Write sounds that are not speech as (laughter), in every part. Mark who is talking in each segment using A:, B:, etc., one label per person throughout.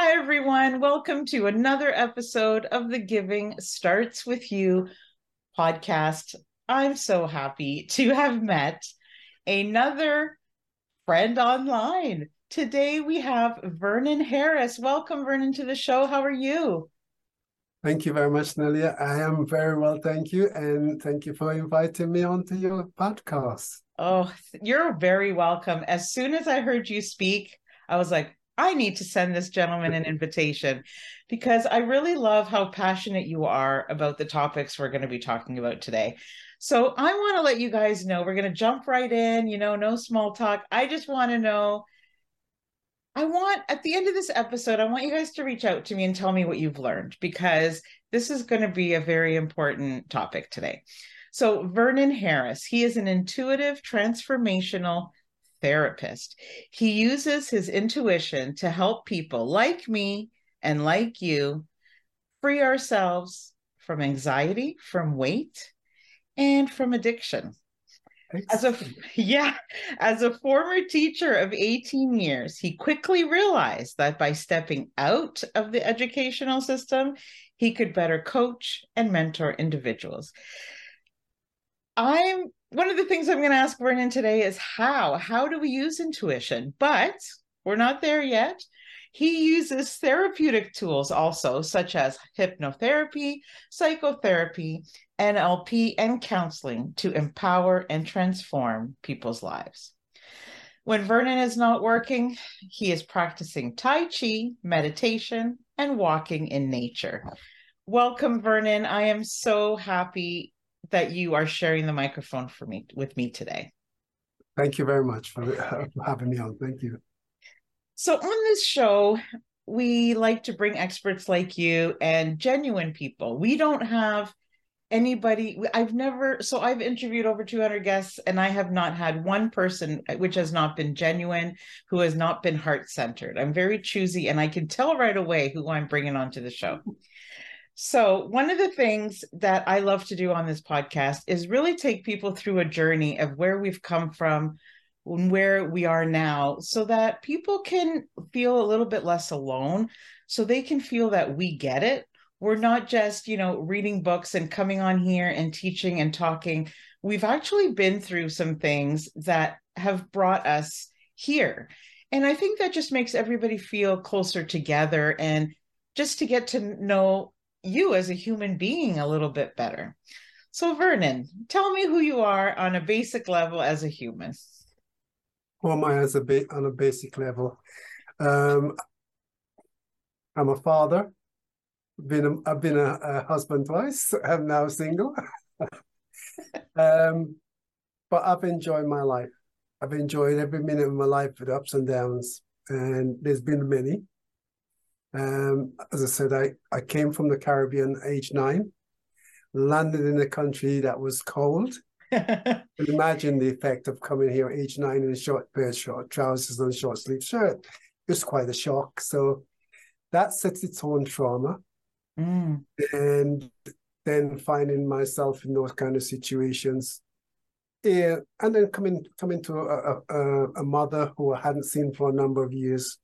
A: Hi, everyone. Welcome to another episode of the Giving Starts With You podcast. I'm so happy to have met another friend online. Today we have Vernon Harris. Welcome, Vernon, to the show. How are you?
B: Thank you very much, Nelia. I am very well, thank you. And thank you for inviting me onto your podcast.
A: Oh, you're very welcome. As soon as I heard you speak, I was like, I need to send this gentleman an invitation because I really love how passionate you are about the topics we're going to be talking about today. So I want to let you guys know we're going to jump right in, you know, no small talk. I just want to know I want at the end of this episode, I want you guys to reach out to me and tell me what you've learned because this is going to be a very important topic today. So, Vernon Harris, he is an intuitive transformational therapist. He uses his intuition to help people like me and like you free ourselves from anxiety, from weight, and from addiction. As a (laughs) yeah, as a former teacher of 18 years, he quickly realized that by stepping out of the educational system, he could better coach and mentor individuals. I'm one of the things I'm going to ask Vernon today is how? How do we use intuition? But we're not there yet. He uses therapeutic tools also, such as hypnotherapy, psychotherapy, NLP, and counseling to empower and transform people's lives. When Vernon is not working, he is practicing Tai Chi, meditation, and walking in nature. Welcome, Vernon. I am so happy that you are sharing the microphone for me with me today.
B: Thank you very much for, for having me on. Thank you.
A: So on this show, we like to bring experts like you and genuine people. We don't have anybody I've never so I've interviewed over 200 guests and I have not had one person which has not been genuine who has not been heart centered. I'm very choosy and I can tell right away who I'm bringing onto the show. So, one of the things that I love to do on this podcast is really take people through a journey of where we've come from and where we are now so that people can feel a little bit less alone, so they can feel that we get it. We're not just, you know, reading books and coming on here and teaching and talking. We've actually been through some things that have brought us here. And I think that just makes everybody feel closer together and just to get to know you as a human being a little bit better. So, Vernon, tell me who you are on a basic level as a human.
B: Who am I as a ba- on a basic level? Um, I'm a father. Been a, I've been a, a husband twice. (laughs) I'm now single. (laughs) um, but I've enjoyed my life. I've enjoyed every minute of my life with ups and downs, and there's been many. Um, as I said, I, I came from the Caribbean age nine, landed in a country that was cold. (laughs) imagine the effect of coming here age nine in a short pair of short trousers and a short sleeve shirt. It was quite a shock. So that sets its own trauma. Mm. And then finding myself in those kind of situations. Yeah, and then coming coming to a, a, a mother who I hadn't seen for a number of years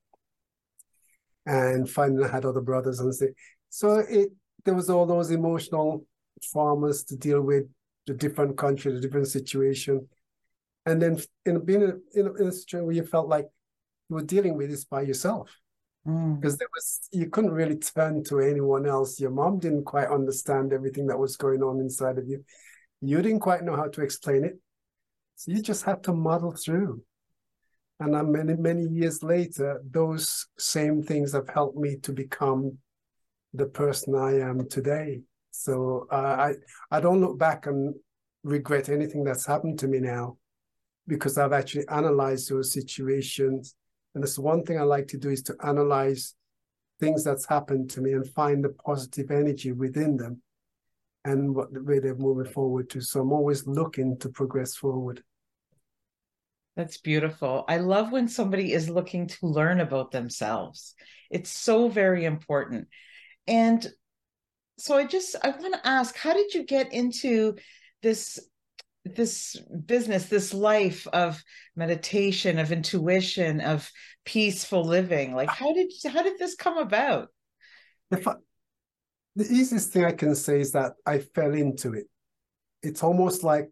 B: and finding I had other brothers and say so it there was all those emotional traumas to deal with the different country, the different situation. And then in being in, in a situation where you felt like you were dealing with this by yourself. Mm. Because there was you couldn't really turn to anyone else. Your mom didn't quite understand everything that was going on inside of you. You didn't quite know how to explain it. So you just had to muddle through. And many, many years later, those same things have helped me to become the person I am today. So uh, I I don't look back and regret anything that's happened to me now, because I've actually analyzed those situations. And that's one thing I like to do is to analyze things that's happened to me and find the positive energy within them and what the way they're moving forward to. So I'm always looking to progress forward.
A: That's beautiful. I love when somebody is looking to learn about themselves. It's so very important. And so I just I want to ask, how did you get into this this business, this life of meditation, of intuition, of peaceful living? Like how did how did this come about?
B: If I, the easiest thing I can say is that I fell into it. It's almost like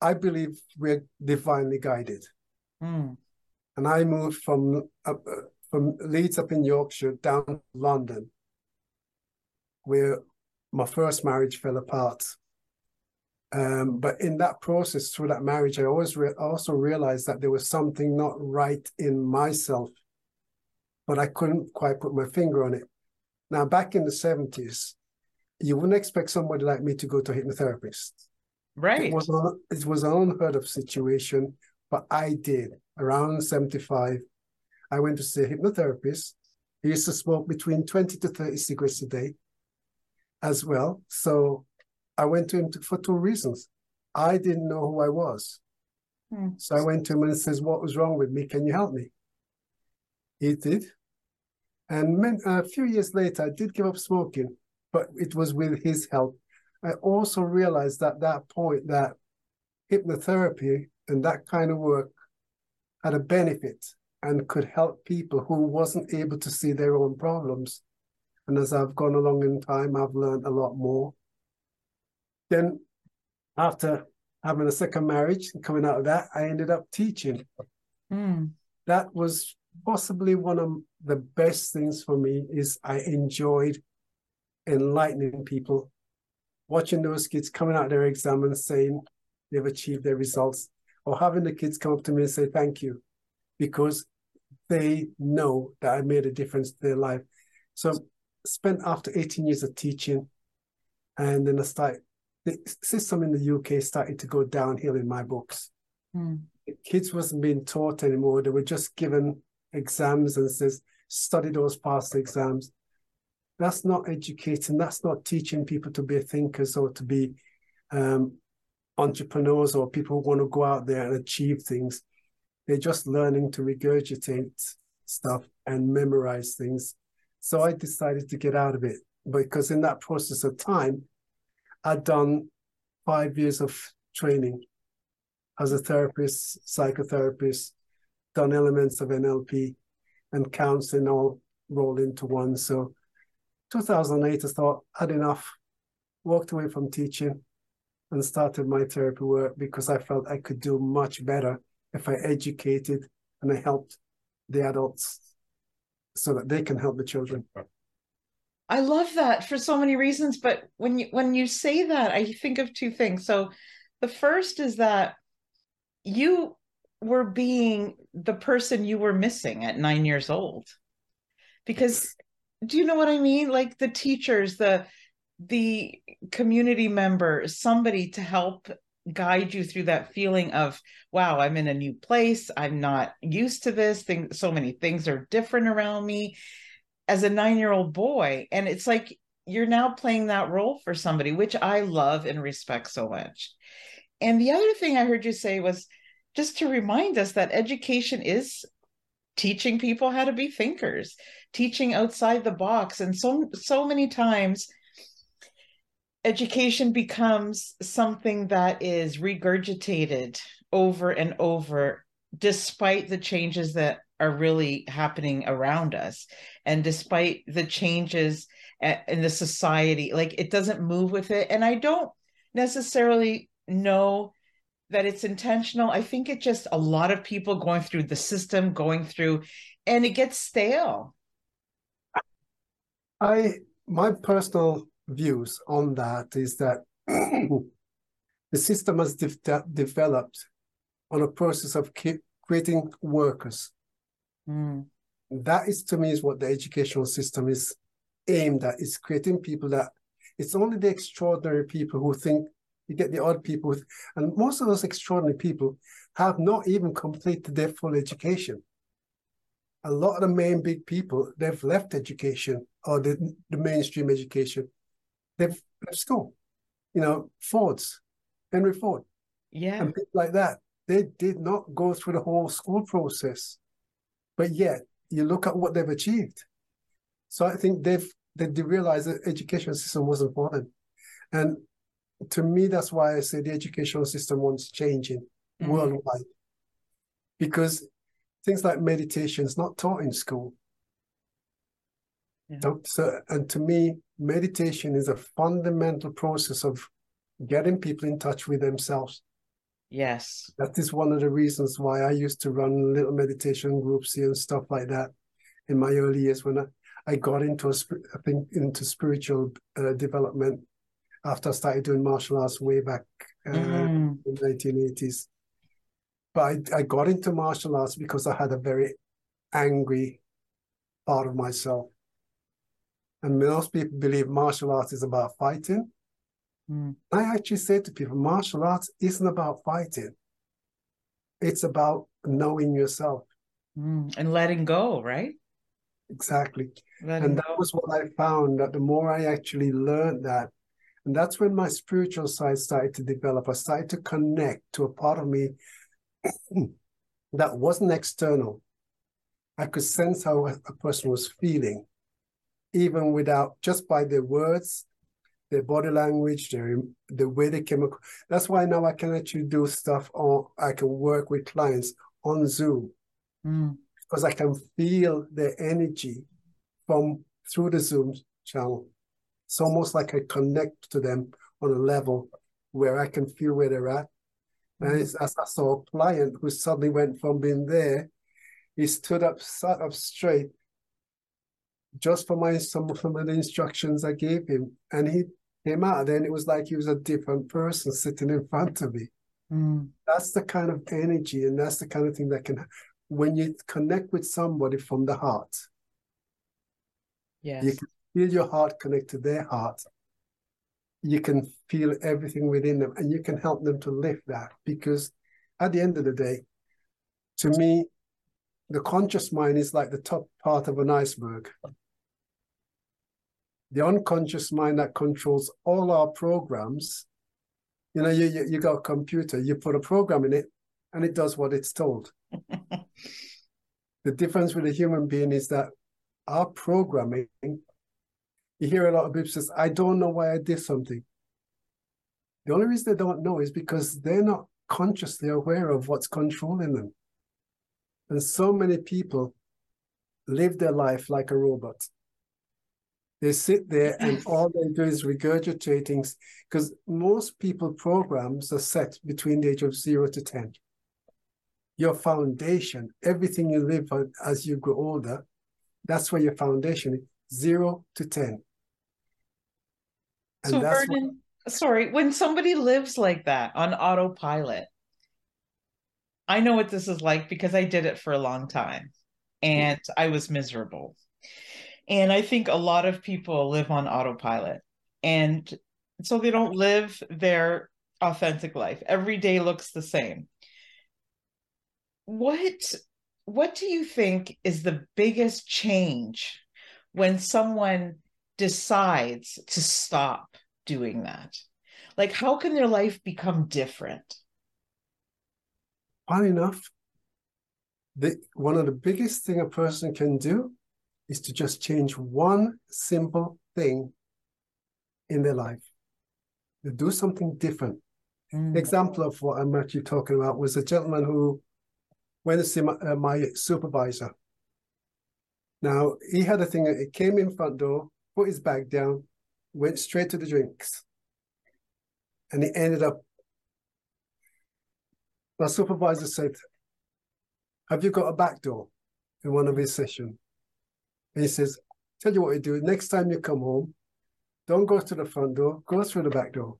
B: I believe we're divinely guided. Mm. And I moved from uh, from Leeds up in Yorkshire down to London, where my first marriage fell apart. Um, but in that process, through that marriage, I always re- also realized that there was something not right in myself, but I couldn't quite put my finger on it. Now, back in the 70s, you wouldn't expect somebody like me to go to a hypnotherapist.
A: Right.
B: It was, an, it was an unheard of situation but I did around 75. I went to see a hypnotherapist. He used to smoke between 20 to 30 cigarettes a day as well. So I went to him to, for two reasons. I didn't know who I was. Hmm. So I went to him and says, What was wrong with me? Can you help me? He did. And men, a few years later, I did give up smoking, but it was with his help. I also realized at that point that hypnotherapy and that kind of work had a benefit and could help people who wasn't able to see their own problems. And as I've gone along in time, I've learned a lot more. Then after having a second marriage and coming out of that, I ended up teaching. Mm. That was possibly one of the best things for me is I enjoyed enlightening people, watching those kids coming out their exam and saying they've achieved their results or having the kids come up to me and say thank you because they know that I made a difference to their life. So spent after 18 years of teaching and then I start the system in the UK started to go downhill in my books. Mm. kids wasn't being taught anymore. They were just given exams and says, study those past exams. That's not educating. That's not teaching people to be thinkers or to be um, entrepreneurs or people who want to go out there and achieve things. They're just learning to regurgitate stuff and memorize things. So I decided to get out of it because in that process of time, I'd done five years of training as a therapist, psychotherapist, done elements of NLP and counseling all rolled into one. So 2008, I thought, had enough, walked away from teaching, and started my therapy work because I felt I could do much better if I educated and I helped the adults so that they can help the children.
A: I love that for so many reasons, but when you when you say that, I think of two things. So the first is that you were being the person you were missing at 9 years old. Because do you know what I mean? Like the teachers, the the community member, somebody to help guide you through that feeling of wow i'm in a new place. I'm not used to this thing. So many things are different around me. As a 9 year old boy and it's like you're now playing that role for somebody which i love and respect so much. And the other thing i heard you say was just to remind us that education is teaching people how to be thinkers teaching outside the box. And so so many times education becomes something that is regurgitated over and over despite the changes that are really happening around us. And despite the changes in the society like it doesn't move with it. And i don't necessarily know that it's intentional. I think it just a lot of people going through the system going through and it gets stale.
B: I my personal views on that is that (clears throat) The system has de developed on a process of creating workers. Mm. That is to me is what the educational system is aimed at, It's creating people that it's only the extraordinary people who think you get the odd people and most of those extraordinary people have not even completed their full education. A lot of the main big people, they've left education or the, the mainstream education. They've left school. You know, Ford's, Henry Ford.
A: Yeah.
B: And people like that. They did not go through the whole school process. But yet, you look at what they've achieved. So I think they've they, realized the education system was important. And to me, that's why I say the educational system wants changing mm-hmm. worldwide. Because things like meditation is not taught in school. Yeah. So, and to me, meditation is a fundamental process of getting people in touch with themselves.
A: Yes.
B: That is one of the reasons why I used to run little meditation groups here and stuff like that in my early years when I, I got into a, I think into spiritual uh, development after I started doing martial arts way back uh, mm. in the 1980s. But I, I got into martial arts because I had a very angry part of myself. And most people believe martial arts is about fighting. Mm. I actually say to people, martial arts isn't about fighting. It's about knowing yourself.
A: Mm. And letting go, right?
B: Exactly. Letting and that go. was what I found that the more I actually learned that, and that's when my spiritual side started to develop. I started to connect to a part of me (clears throat) that wasn't external. I could sense how a person was feeling, even without just by their words their body language, their the way they came across. That's why now I can actually do stuff on. I can work with clients on Zoom mm. because I can feel their energy from through the Zoom channel. It's almost like I connect to them on a level where I can feel where they're at. Mm. And as I saw a client who suddenly went from being there, he stood up, sat up straight, just for my some of the instructions I gave him, and he came out, then it was like he was a different person sitting in front of me. Mm. That's the kind of energy, and that's the kind of thing that can, when you connect with somebody from the heart,
A: yes.
B: you can feel your heart connect to their heart. You can feel everything within them, and you can help them to lift that. Because at the end of the day, to me, the conscious mind is like the top part of an iceberg the unconscious mind that controls all our programs. You know, you, you, you got a computer, you put a program in it, and it does what it's told. (laughs) the difference with a human being is that our programming, you hear a lot of people says, I don't know why I did something. The only reason they don't know is because they're not consciously aware of what's controlling them. And so many people live their life like a robot. They sit there (laughs) and all they do is regurgitating things. because most people programs are set between the age of zero to 10. Your foundation, everything you live on as you grow older, that's where your foundation is zero to 10.
A: And so, Vernon, what... sorry, when somebody lives like that on autopilot, I know what this is like because I did it for a long time mm. and I was miserable. And I think a lot of people live on autopilot. And so they don't live their authentic life. Every day looks the same. What what do you think is the biggest change when someone decides to stop doing that? Like how can their life become different?
B: Funny enough, the, one of the biggest thing a person can do is to just change one simple thing in their life. To do something different. Mm. Example of what I'm actually talking about was a gentleman who went to see my, uh, my supervisor. Now he had a thing. He came in front door, put his bag down, went straight to the drinks, and he ended up. My supervisor said, "Have you got a back door?" In one of his sessions, and he says, Tell you what you do. Next time you come home, don't go to the front door, go through the back door.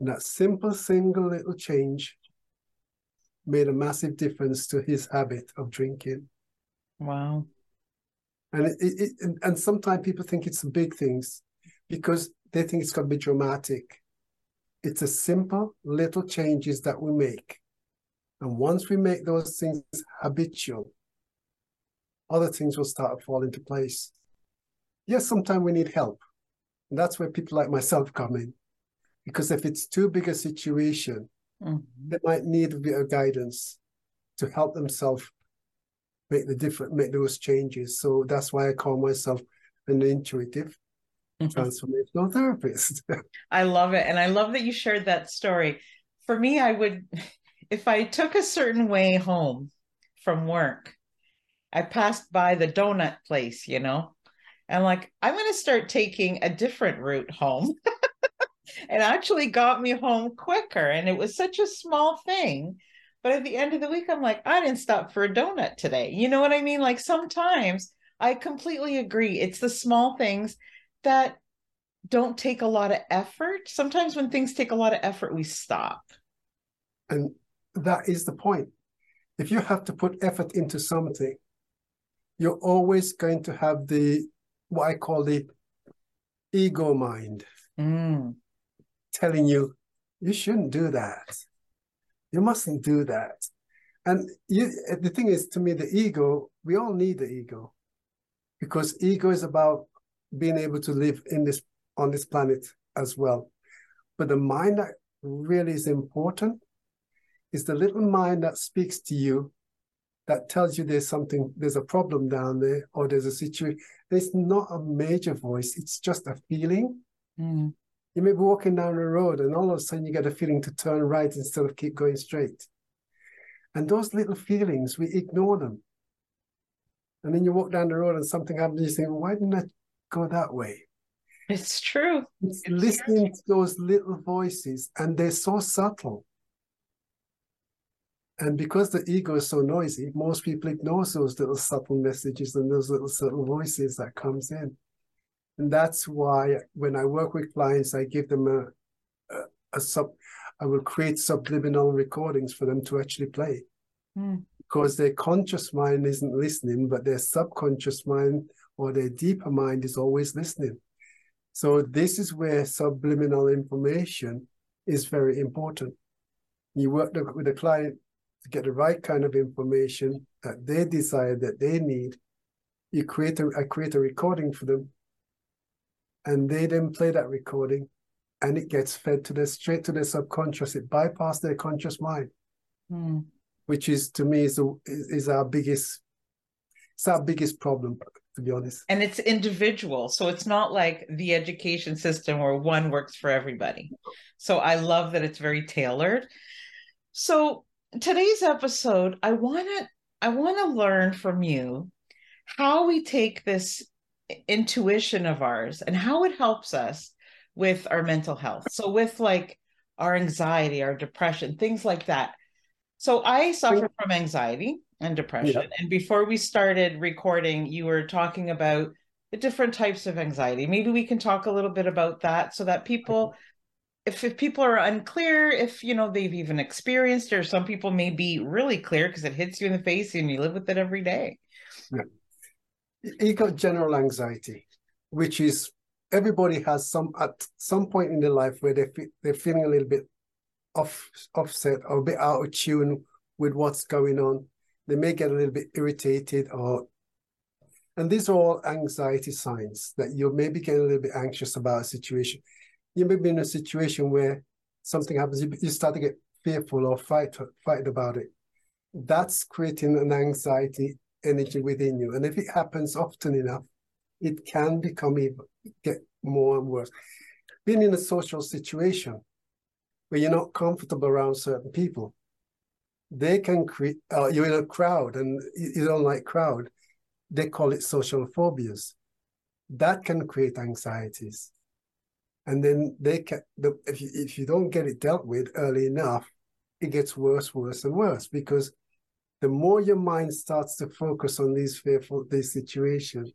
B: And that simple single little change made a massive difference to his habit of drinking.
A: Wow.
B: And it, it, it and sometimes people think it's big things because they think it's going to be dramatic. It's a simple little changes that we make. And once we make those things habitual, other things will start to fall into place. Yes, sometimes we need help. And that's where people like myself come in. Because if it's too big a situation, mm-hmm. they might need a bit of guidance to help themselves make the different make those changes. So that's why I call myself an intuitive mm-hmm. transformational therapist. (laughs)
A: I love it. And I love that you shared that story. For me, I would (laughs) if I took a certain way home from work, I passed by the donut place, you know, and like, I'm going to start taking a different route home. (laughs) and actually got me home quicker. And it was such a small thing. But at the end of the week, I'm like, I didn't stop for a donut today. You know what I mean? Like sometimes I completely agree. It's the small things that don't take a lot of effort. Sometimes when things take a lot of effort, we stop.
B: And that is the point. If you have to put effort into something, you're always going to have the what I call the ego mind mm. telling you you shouldn't do that. You mustn't do that. And you, the thing is, to me, the ego, we all need the ego because ego is about being able to live in this on this planet as well. But the mind that really is important is the little mind that speaks to you that tells you there's something, there's a problem down there, or there's a situation. It's not a major voice, it's just a feeling. Mm. You may be walking down the road and all of a sudden you get a feeling to turn right instead of keep going straight. And those little feelings, we ignore them. And then you walk down the road and something happens, you think, why didn't I go that way?
A: It's true.
B: It's, it's listening true. to those little voices, and they're so subtle. And because the ego is so noisy, most people ignore those little subtle messages and those little subtle voices that comes in. And that's why when I work with clients, I give them a, a, a sub, I will create subliminal recordings for them to actually play. Mm. Because their conscious mind isn't listening, but their subconscious mind or their deeper mind is always listening. So this is where subliminal information is very important. You work with a client to get the right kind of information that they desire that they need. You create a I create a recording for them, and they then play that recording, and it gets fed to their straight to their subconscious. It bypasses their conscious mind, mm. which is to me is, a, is our biggest it's our biggest problem to be honest.
A: And it's individual. So it's not like the education system where one works for everybody. So I love that it's very tailored. So today's episode, I want to I want to learn from you how we take this intuition of ours and how it helps us with our mental health. So with like our anxiety, our depression, things like that. So I suffer from anxiety and depression. Yeah. And before we started recording, you were talking about the different types of anxiety. Maybe we can talk a little bit about that so that people if, if people are unclear if you know they've even experienced or some people may be really clear because it hits you in the face and you live with it every day. Yeah.
B: you got general anxiety which is everybody has some at some point in their life where they they're feeling a little bit off offset or a bit out of tune with what's going on. They may get a little bit irritated or and these are all anxiety signs that you may be getting a little bit anxious about a situation you may be in a situation where something happens, you, start to get fearful or fight fight about it. That's creating an anxiety energy within you. And if it happens often enough, it can become even get more and worse. Being in a social situation where you're not comfortable around certain people, they can create. Uh, you're in a crowd and you don't like crowd. They call it social phobias. That can create anxieties and then they can the, if you, if you don't get it dealt with early enough it gets worse worse and worse because the more your mind starts to focus on these fearful these situations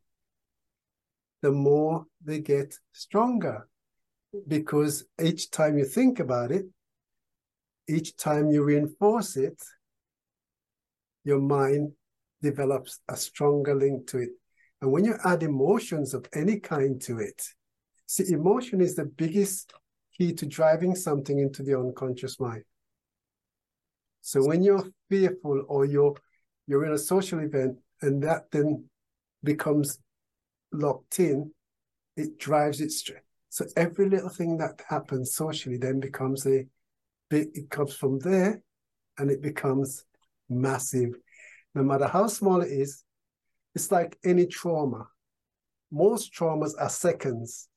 B: the more they get stronger because each time you think about it, each time you reinforce it, your mind develops a stronger link to it. And when you add emotions of any kind to it, see, emotion is the biggest key to driving something into the unconscious mind. So when you're fearful or you're you're in a social event and that then becomes locked in, it drives it straight. So every little thing that happens socially then becomes a big, it comes from there and it becomes massive. No matter how small it is, it's like any trauma. Most traumas are seconds.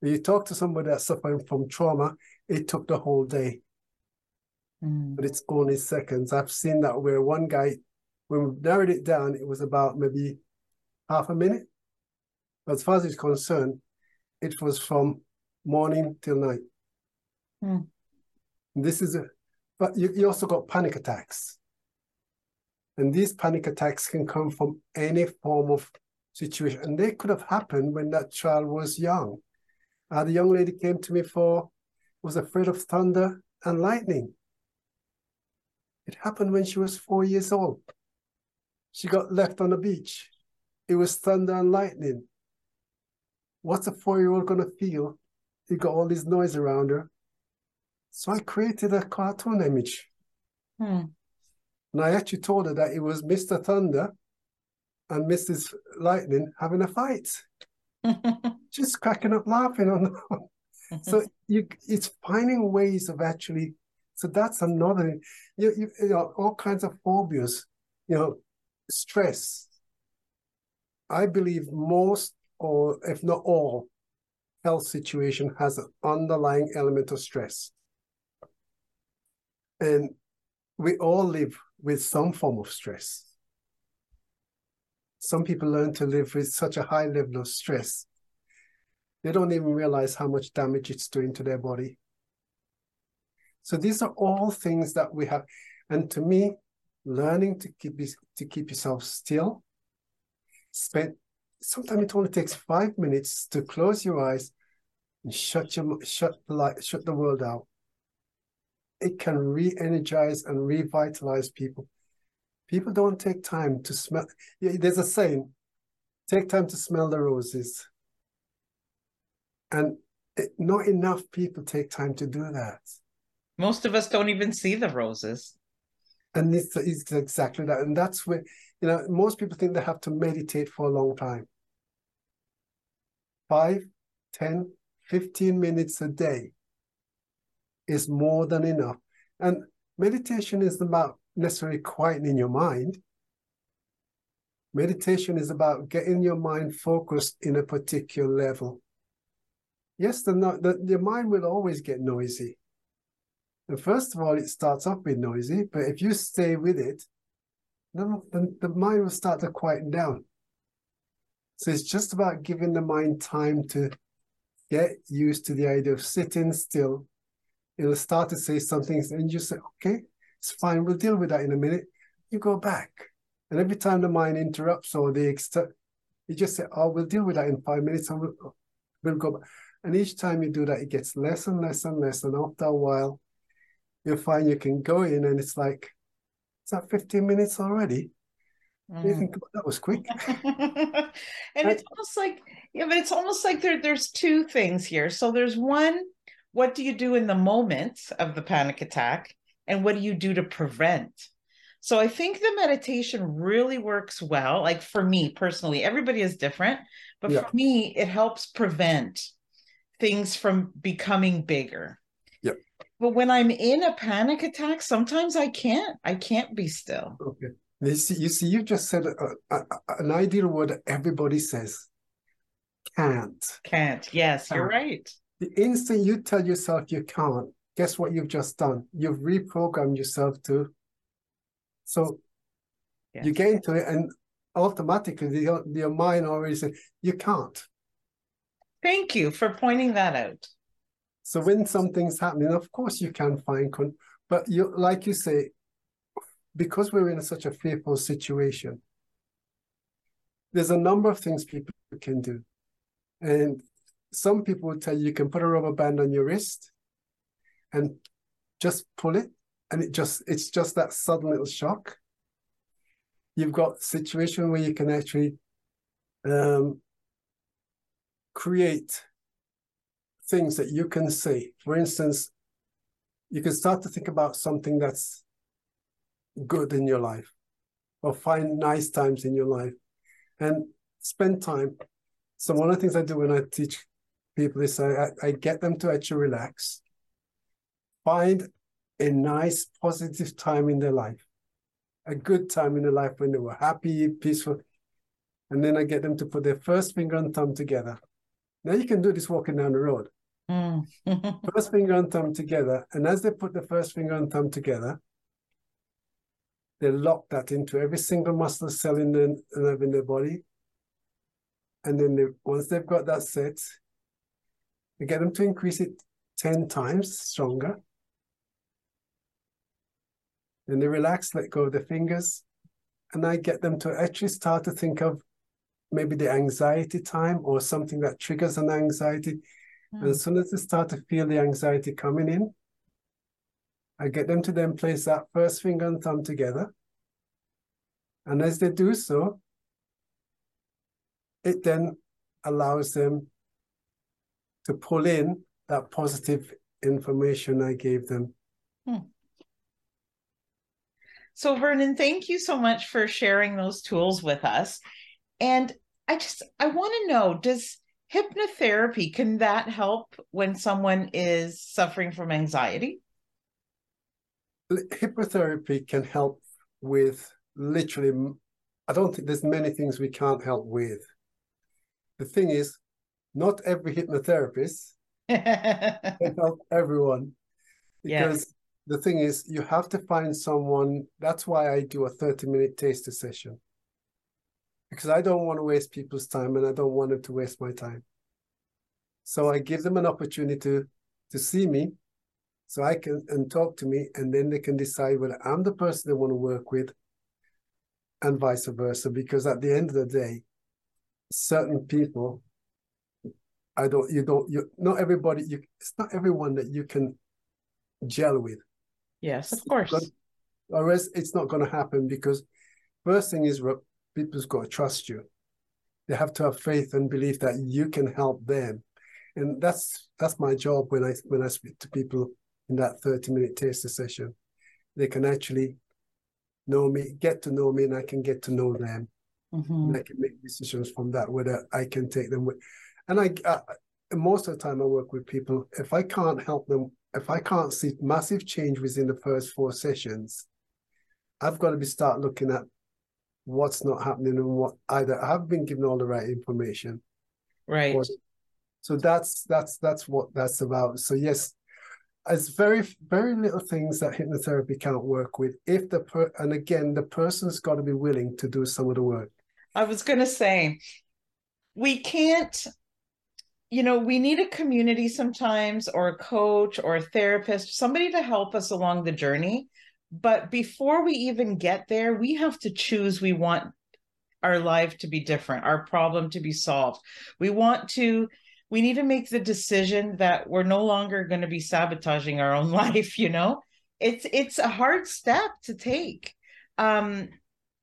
B: When you talk to somebody that's suffering from trauma, it took the whole day. Mm. But it's only seconds. I've seen that where one guy, when we narrowed it down, it was about maybe half a minute. But as far as it's concerned, it was from morning till night. Mm. This is a, but you, you also got panic attacks. And these panic attacks can come from any form of situation. And they could have happened when that child was young. Uh, the young lady came to me for, was afraid of thunder and lightning. It happened when she was four years old. She got left on the beach. It was thunder and lightning. What's a four-year-old gonna feel? You got all this noise around her. So I created a cartoon image. Hmm. And I actually told her that it was Mr. Thunder and Mrs. Lightning having a fight. (laughs) Just cracking up laughing on (laughs) so you it's finding ways of actually so that's another you, you, you know all kinds of phobias you know stress. I believe most or if not all health situation has an underlying element of stress. And we all live with some form of stress. Some people learn to live with such a high level of stress, they don't even realize how much damage it's doing to their body. So these are all things that we have. And to me, learning to keep to keep yourself still, spend sometimes it only takes five minutes to close your eyes and shut your shut the light, shut the world out it can re-energize and revitalize people. People don't take time to smell. There's a saying, take time to smell the roses. And it, not enough people take time to do that.
A: Most of us don't even see the roses.
B: And it's, it's exactly that. And that's where, you know, most people think they have to meditate for a long time. Five, ten, fifteen minutes a day is more than enough. And meditation is about necessarily quietening your mind. Meditation is about getting your mind focused in a particular level. Yes, the, the, the mind will always get noisy. And first of all, it starts off with noisy, but if you stay with it, then the, the mind will start to quieten down. So it's just about giving the mind time to get used to the idea of sitting still it'll start to say something and you say, okay, it's fine, we'll deal with that in a minute. You go back. And every time the mind interrupts or the exter- you just say, oh, we'll deal with that in five minutes and we'll, we'll go back. And each time you do that, it gets less and less and less. And after a while, you'll find you can go in and it's like, is that 15 minutes already? Mm. You think that was quick. (laughs)
A: and it's almost like, yeah, but it's almost like there, there's two things here. So there's one what do you do in the moment of the panic attack and what do you do to prevent? So i think the meditation really works well like for me personally everybody is different but yeah. for me it helps prevent things from becoming bigger.
B: Yeah.
A: But when i'm in a panic attack sometimes i can't i can't be still.
B: Okay. You see you, see, you just said an ideal word everybody says can't.
A: Can't yes you're right.
B: The instant you tell yourself you can't, guess what you've just done? You've reprogrammed yourself to. So yes. you get into it, and automatically the, your mind already says, you can't.
A: Thank you for pointing that out.
B: So when something's happening, of course you can find, con- but you like you say, because we're in such a fearful situation, there's a number of things people can do. And some people will tell you you can put a rubber band on your wrist and just pull it and it just it's just that sudden little shock. You've got situation where you can actually um, create things that you can see. For instance you can start to think about something that's good in your life or find nice times in your life and spend time. So one of the things i do when i teach people is I, I get them to actually relax, find a nice, positive time in their life, a good time in their life when they were happy, peaceful. And then I get them to put their first finger and thumb together. Now you can do this walking down the road. Mm. (laughs) first finger and thumb together. And as they put the first finger and thumb together, they lock that into every single muscle cell in, the, in their body. And then they, once they've got that set, we get them to increase it 10 times stronger. Then they relax, let go of the fingers. And I get them to actually start to think of maybe the anxiety time or something that triggers an anxiety. Mm. And as soon as they start to feel the anxiety coming in, I get them to then place that first finger and thumb together. And as they do so, it then allows them to pull in that positive information I gave them. Hmm.
A: So, Vernon, thank you so much for sharing those tools with us. And I just I want to know does hypnotherapy can that help when someone is suffering from anxiety?
B: Hypnotherapy can help with literally I don't think there's many things we can't help with. The thing is, not every hypnotherapist (laughs) can help everyone. Because yes. The thing is, you have to find someone. That's why I do a 30 minute taster session. Because I don't want to waste people's time and I don't want them to waste my time. So I give them an opportunity to, to see me so I can and talk to me, and then they can decide whether I'm the person they want to work with and vice versa. Because at the end of the day, certain people I don't, you don't, you, not everybody, you, it's not everyone that you can gel with.
A: Yes, of course.
B: Or else it's not going to happen because first thing is people's got to trust you. They have to have faith and believe that you can help them. And that's that's my job when I when I speak to people in that 30 minute taster session. They can actually know me, get to know me, and I can get to know them. Mm-hmm. And I can make decisions from that, whether I can take them with and I, uh, most of the time I work with people. If I can't help them, if I can't see massive change within the first four sessions, I've got to be start looking at what's not happening and what either I have been given all the right information,
A: right? Or,
B: so that's that's that's what that's about. So yes, it's very very little things that hypnotherapy can't work with if the per and again the person's got to be willing to do some of the work.
A: I was going to say we can't you know, we need a community sometimes, or a coach, or a therapist, somebody to help us along the journey. But before we even get there, we have to choose we want our life to be different, our problem to be solved. We want to, we need to make the decision that we're no longer going to be sabotaging our own (laughs) life, you know? It's it's a hard step to take. Um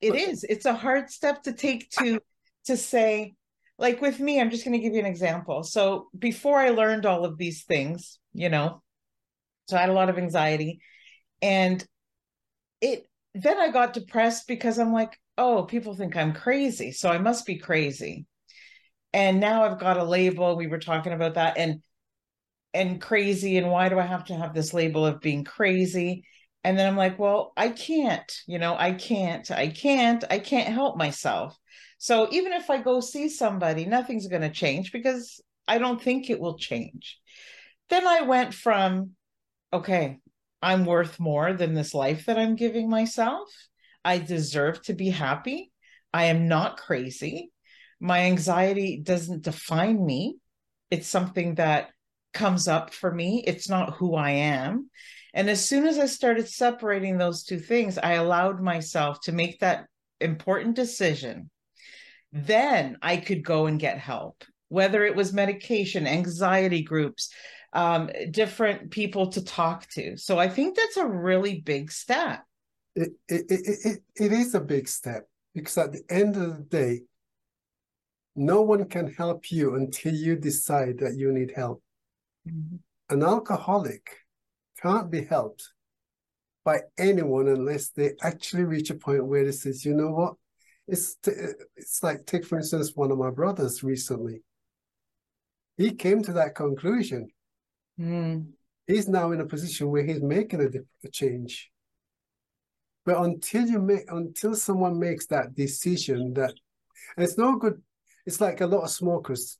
A: it is. It's a hard step to take to to say, like with me, I'm just going to give you an example. So before I learned all of these things, you know, so I had a lot of anxiety and it then I got depressed because I'm like, oh, people think I'm crazy. So I must be crazy. And now I've got a label. We were talking about that and and crazy and why do I have to have this label of being crazy? And then I'm like, well, I can't, you know, I can't, I can't, I can't help myself. So even if I go see somebody, nothing's going to change because I don't think it will change. Then I went from, okay, I'm worth more than this life that I'm giving myself. I deserve to be happy. I am not crazy. My anxiety doesn't define me. It's something that comes up for me. It's not who I am. And as soon as I started separating those two things, I allowed myself to make that important decision then I could go and get help. whether it was medication, anxiety groups, um, different people to talk to. So I think that's a really big step.
B: It, it, it, it, it is a big step because at the end of the day, no one can help you until you decide that you need help. Mm-hmm. An alcoholic can't be helped by anyone unless they actually reach a point where they says, you know what, it's it's like take for instance one of my brothers recently. He came to that conclusion. Mm. He's now in a position where he's making a, a change. But until you make until someone makes that decision that and it's no good, it's like a lot of smokers.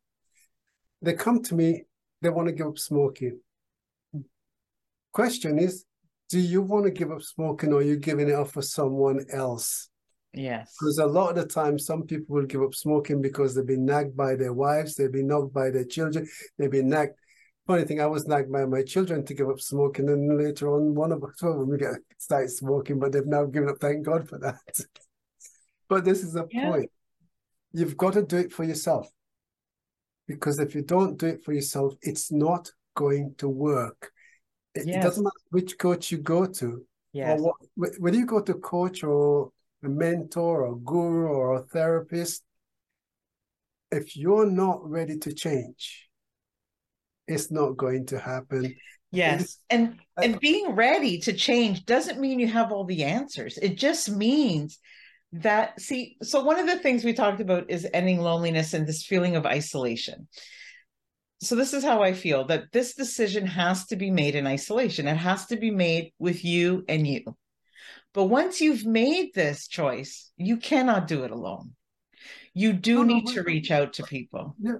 B: They come to me, they want to give up smoking. Question is, do you want to give up smoking or are you giving it up for someone else?
A: Yes.
B: Because a lot of the time, some people will give up smoking because they've been nagged by their wives, they've been nagged by their children, they've been nagged. Funny thing, I was nagged by my children to give up smoking, and later on, one of them started smoking, but they've now given up. Thank God for that. (laughs) but this is a yeah. point. You've got to do it for yourself. Because if you don't do it for yourself, it's not going to work. It, yes. it doesn't matter which coach you go to.
A: Yes.
B: Or what, whether you go to coach or a mentor or guru or a therapist, if you're not ready to change, it's not going to happen.
A: Yes. And and being ready to change doesn't mean you have all the answers. It just means that see so one of the things we talked about is ending loneliness and this feeling of isolation. So this is how I feel that this decision has to be made in isolation. It has to be made with you and you. But once you've made this choice, you cannot do it alone. You do need to reach out to people.
B: Yeah.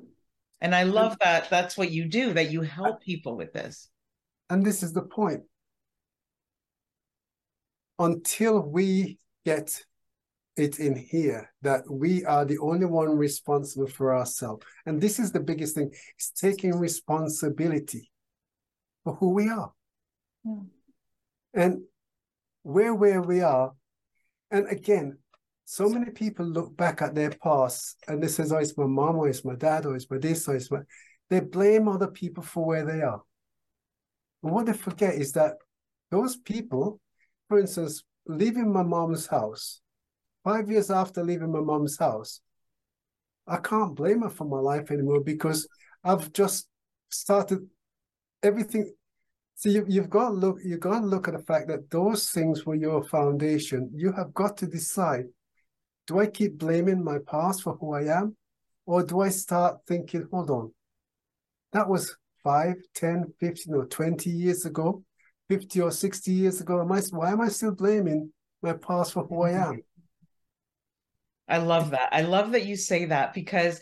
A: And I love that that's what you do, that you help people with this.
B: And this is the point. Until we get it in here that we are the only one responsible for ourselves. And this is the biggest thing, is taking responsibility for who we are. Hmm. And where where we are. And again, so many people look back at their past and they says, oh, it's my mom, or it's my dad, or it's my this, or it's my they blame other people for where they are. But what they forget is that those people, for instance, leaving my mom's house, five years after leaving my mom's house, I can't blame her for my life anymore because I've just started everything so you, you've got to look. You've got to look at the fact that those things were your foundation. You have got to decide: Do I keep blaming my past for who I am, or do I start thinking, "Hold on, that was five, 10, 15, or 20 years ago, 50 or 60 years ago. Am I, why am I still blaming my past for who I am? (laughs)
A: I love that. I love that you say that because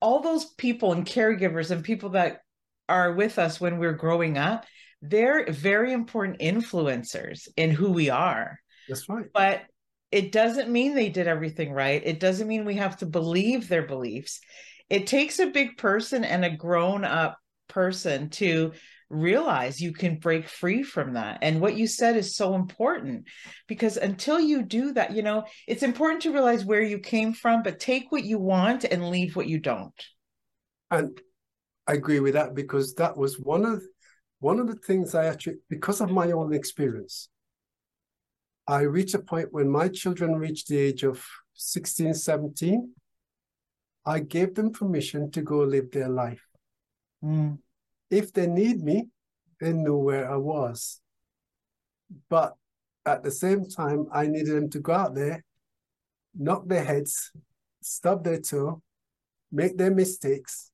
A: all those people and caregivers and people that are with us when we're growing up, they're very important influencers in who we are.
B: That's right.
A: But it doesn't mean they did everything right. It doesn't mean we have to believe their beliefs. It takes a big person and a grown up person to realize you can break free from that. And what you said is so important because until you do that, you know, it's important to realize where you came from, but take what you want and leave what you don't.
B: And I agree with that because that was one of one of the things I actually because of my own experience. I reached a point when my children reached the age of 16, 17. I gave them permission to go live their life. Mm. If they need me, they knew where I was. But at the same time, I needed them to go out there, knock their heads, stub their toe, make their mistakes,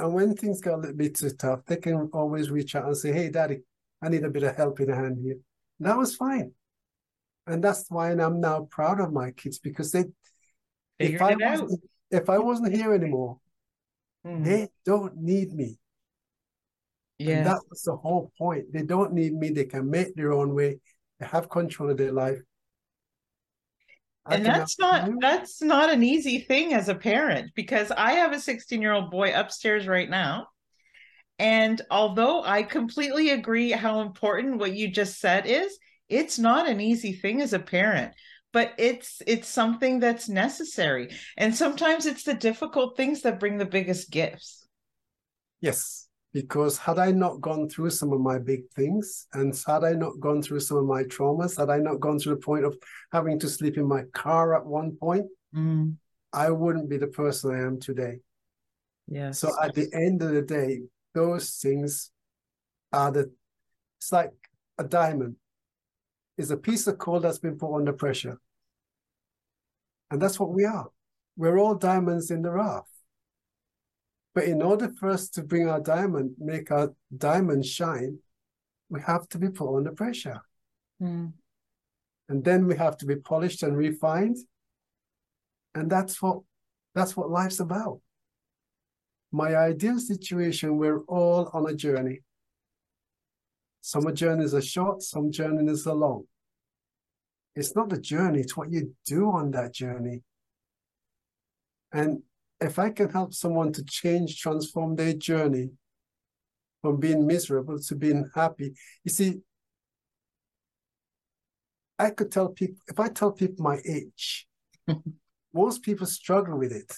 B: and when things get a little bit too tough, they can always reach out and say, Hey, daddy, I need a bit of help in the hand here. And that was fine. And that's why I'm now proud of my kids because they, if I, wasn't, if I wasn't here anymore, mm. they don't need me. Yeah. And that was the whole point. They don't need me. They can make their own way. They have control of their life
A: and that's not that's not an easy thing as a parent because i have a 16 year old boy upstairs right now. And although i completely agree how important what you just said is it's not an easy thing as a parent but it's it's something that's necessary. And sometimes it's the difficult things that bring the biggest gifts.
B: Yes because had i not gone through some of my big things and had i not gone through some of my traumas had i not gone through the point of having to sleep in my car at one point
A: mm.
B: i wouldn't be the person i am today
A: yes
B: so at the end of the day those things are the it's like a diamond It's a piece of coal that's been put under pressure. And that's what we are. We're all diamonds in the rough. But in order for us to bring our diamond, make our diamond shine, we have to be put under pressure.
A: Mm.
B: And then we have to be polished and refined. And that's what that's what life's about. My ideal situation, we're all on a journey. Some journeys are short, some journeys are long. It's not the journey, it's what you do on that journey. And if I can help someone to change, transform their journey from being miserable to being happy, you see, I could tell people, if I tell people my age, (laughs) most people struggle with it.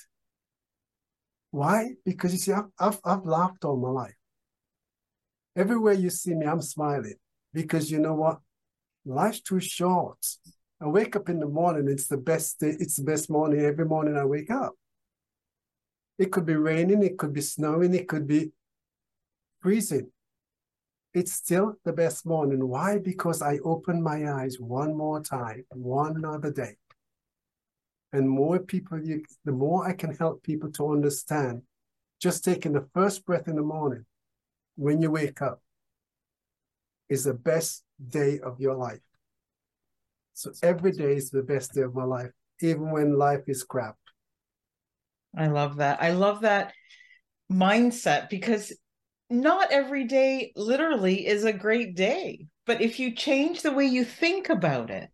B: Why? Because you see, I've, I've, I've laughed all my life. Everywhere you see me, I'm smiling because you know what? Life's too short. I wake up in the morning, it's the best day, it's the best morning every morning I wake up. It could be raining, it could be snowing, it could be freezing. It's still the best morning. Why? Because I open my eyes one more time, one other day. And more people, you, the more I can help people to understand, just taking the first breath in the morning when you wake up is the best day of your life. So every day is the best day of my life, even when life is crap.
A: I love that. I love that mindset because not every day literally is a great day. But if you change the way you think about it,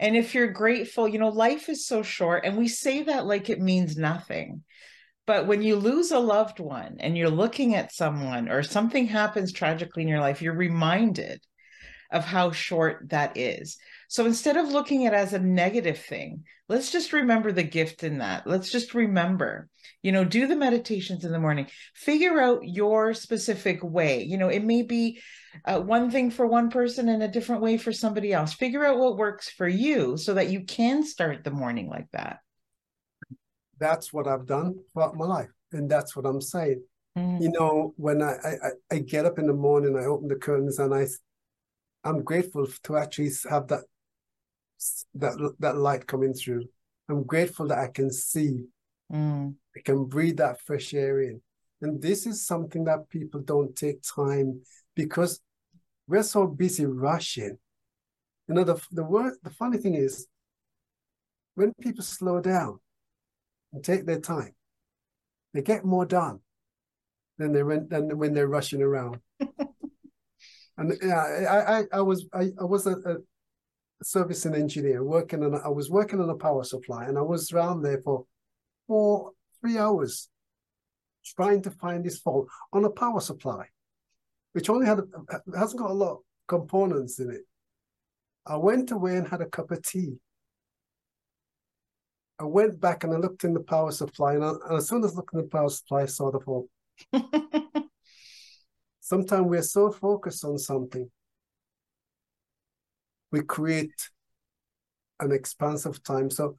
A: and if you're grateful, you know, life is so short, and we say that like it means nothing. But when you lose a loved one and you're looking at someone or something happens tragically in your life, you're reminded of how short that is. So instead of looking at it as a negative thing, let's just remember the gift in that. Let's just remember, you know, do the meditations in the morning, figure out your specific way. You know, it may be uh, one thing for one person and a different way for somebody else. Figure out what works for you so that you can start the morning like that
B: that's what I've done throughout my life. And that's what I'm saying. Mm. You know, when I, I, I get up in the morning, I open the curtains and I I'm grateful to actually have that that that light coming through. I'm grateful that I can see.
A: Mm.
B: I can breathe that fresh air in. And this is something that people don't take time because we're so busy rushing. You know, the the word the funny thing is when people slow down, and take their time. They get more done than they than when they're rushing around. (laughs) and yeah, I, I, I was I, I was a, a servicing engineer working on I was working on a power supply and I was around there for for three hours trying to find this fault on a power supply, which only had hasn't got a lot of components in it. I went away and had a cup of tea I went back and I looked in the power supply, and, I, and as soon as I looked in the power supply, I saw the fault. (laughs) Sometimes we're so focused on something, we create an expansive time. So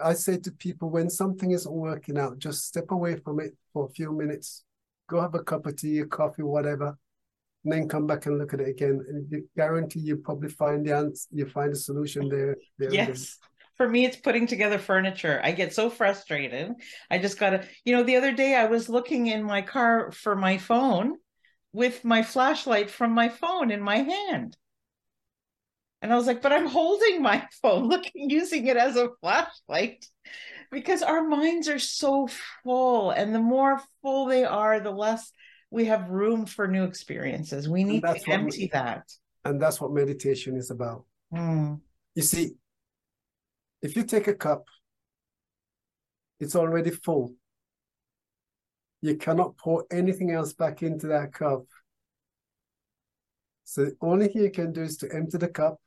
B: I say to people, when something isn't working out, just step away from it for a few minutes, go have a cup of tea, a coffee, whatever, and then come back and look at it again. And you guarantee you probably find the answer, you find a solution there. there
A: yes for me it's putting together furniture i get so frustrated i just gotta you know the other day i was looking in my car for my phone with my flashlight from my phone in my hand. And i was like but i'm holding my (laughs) phone. Looking using it as a flashlight. Because our minds are so full and the more full they are the less we have room for new experiences. We need to empty that.
B: and that's what meditation is about.
A: Mm.
B: you see if you take a cup, it's already full. You cannot pour anything else back into that cup. So the only thing you can do is to empty the cup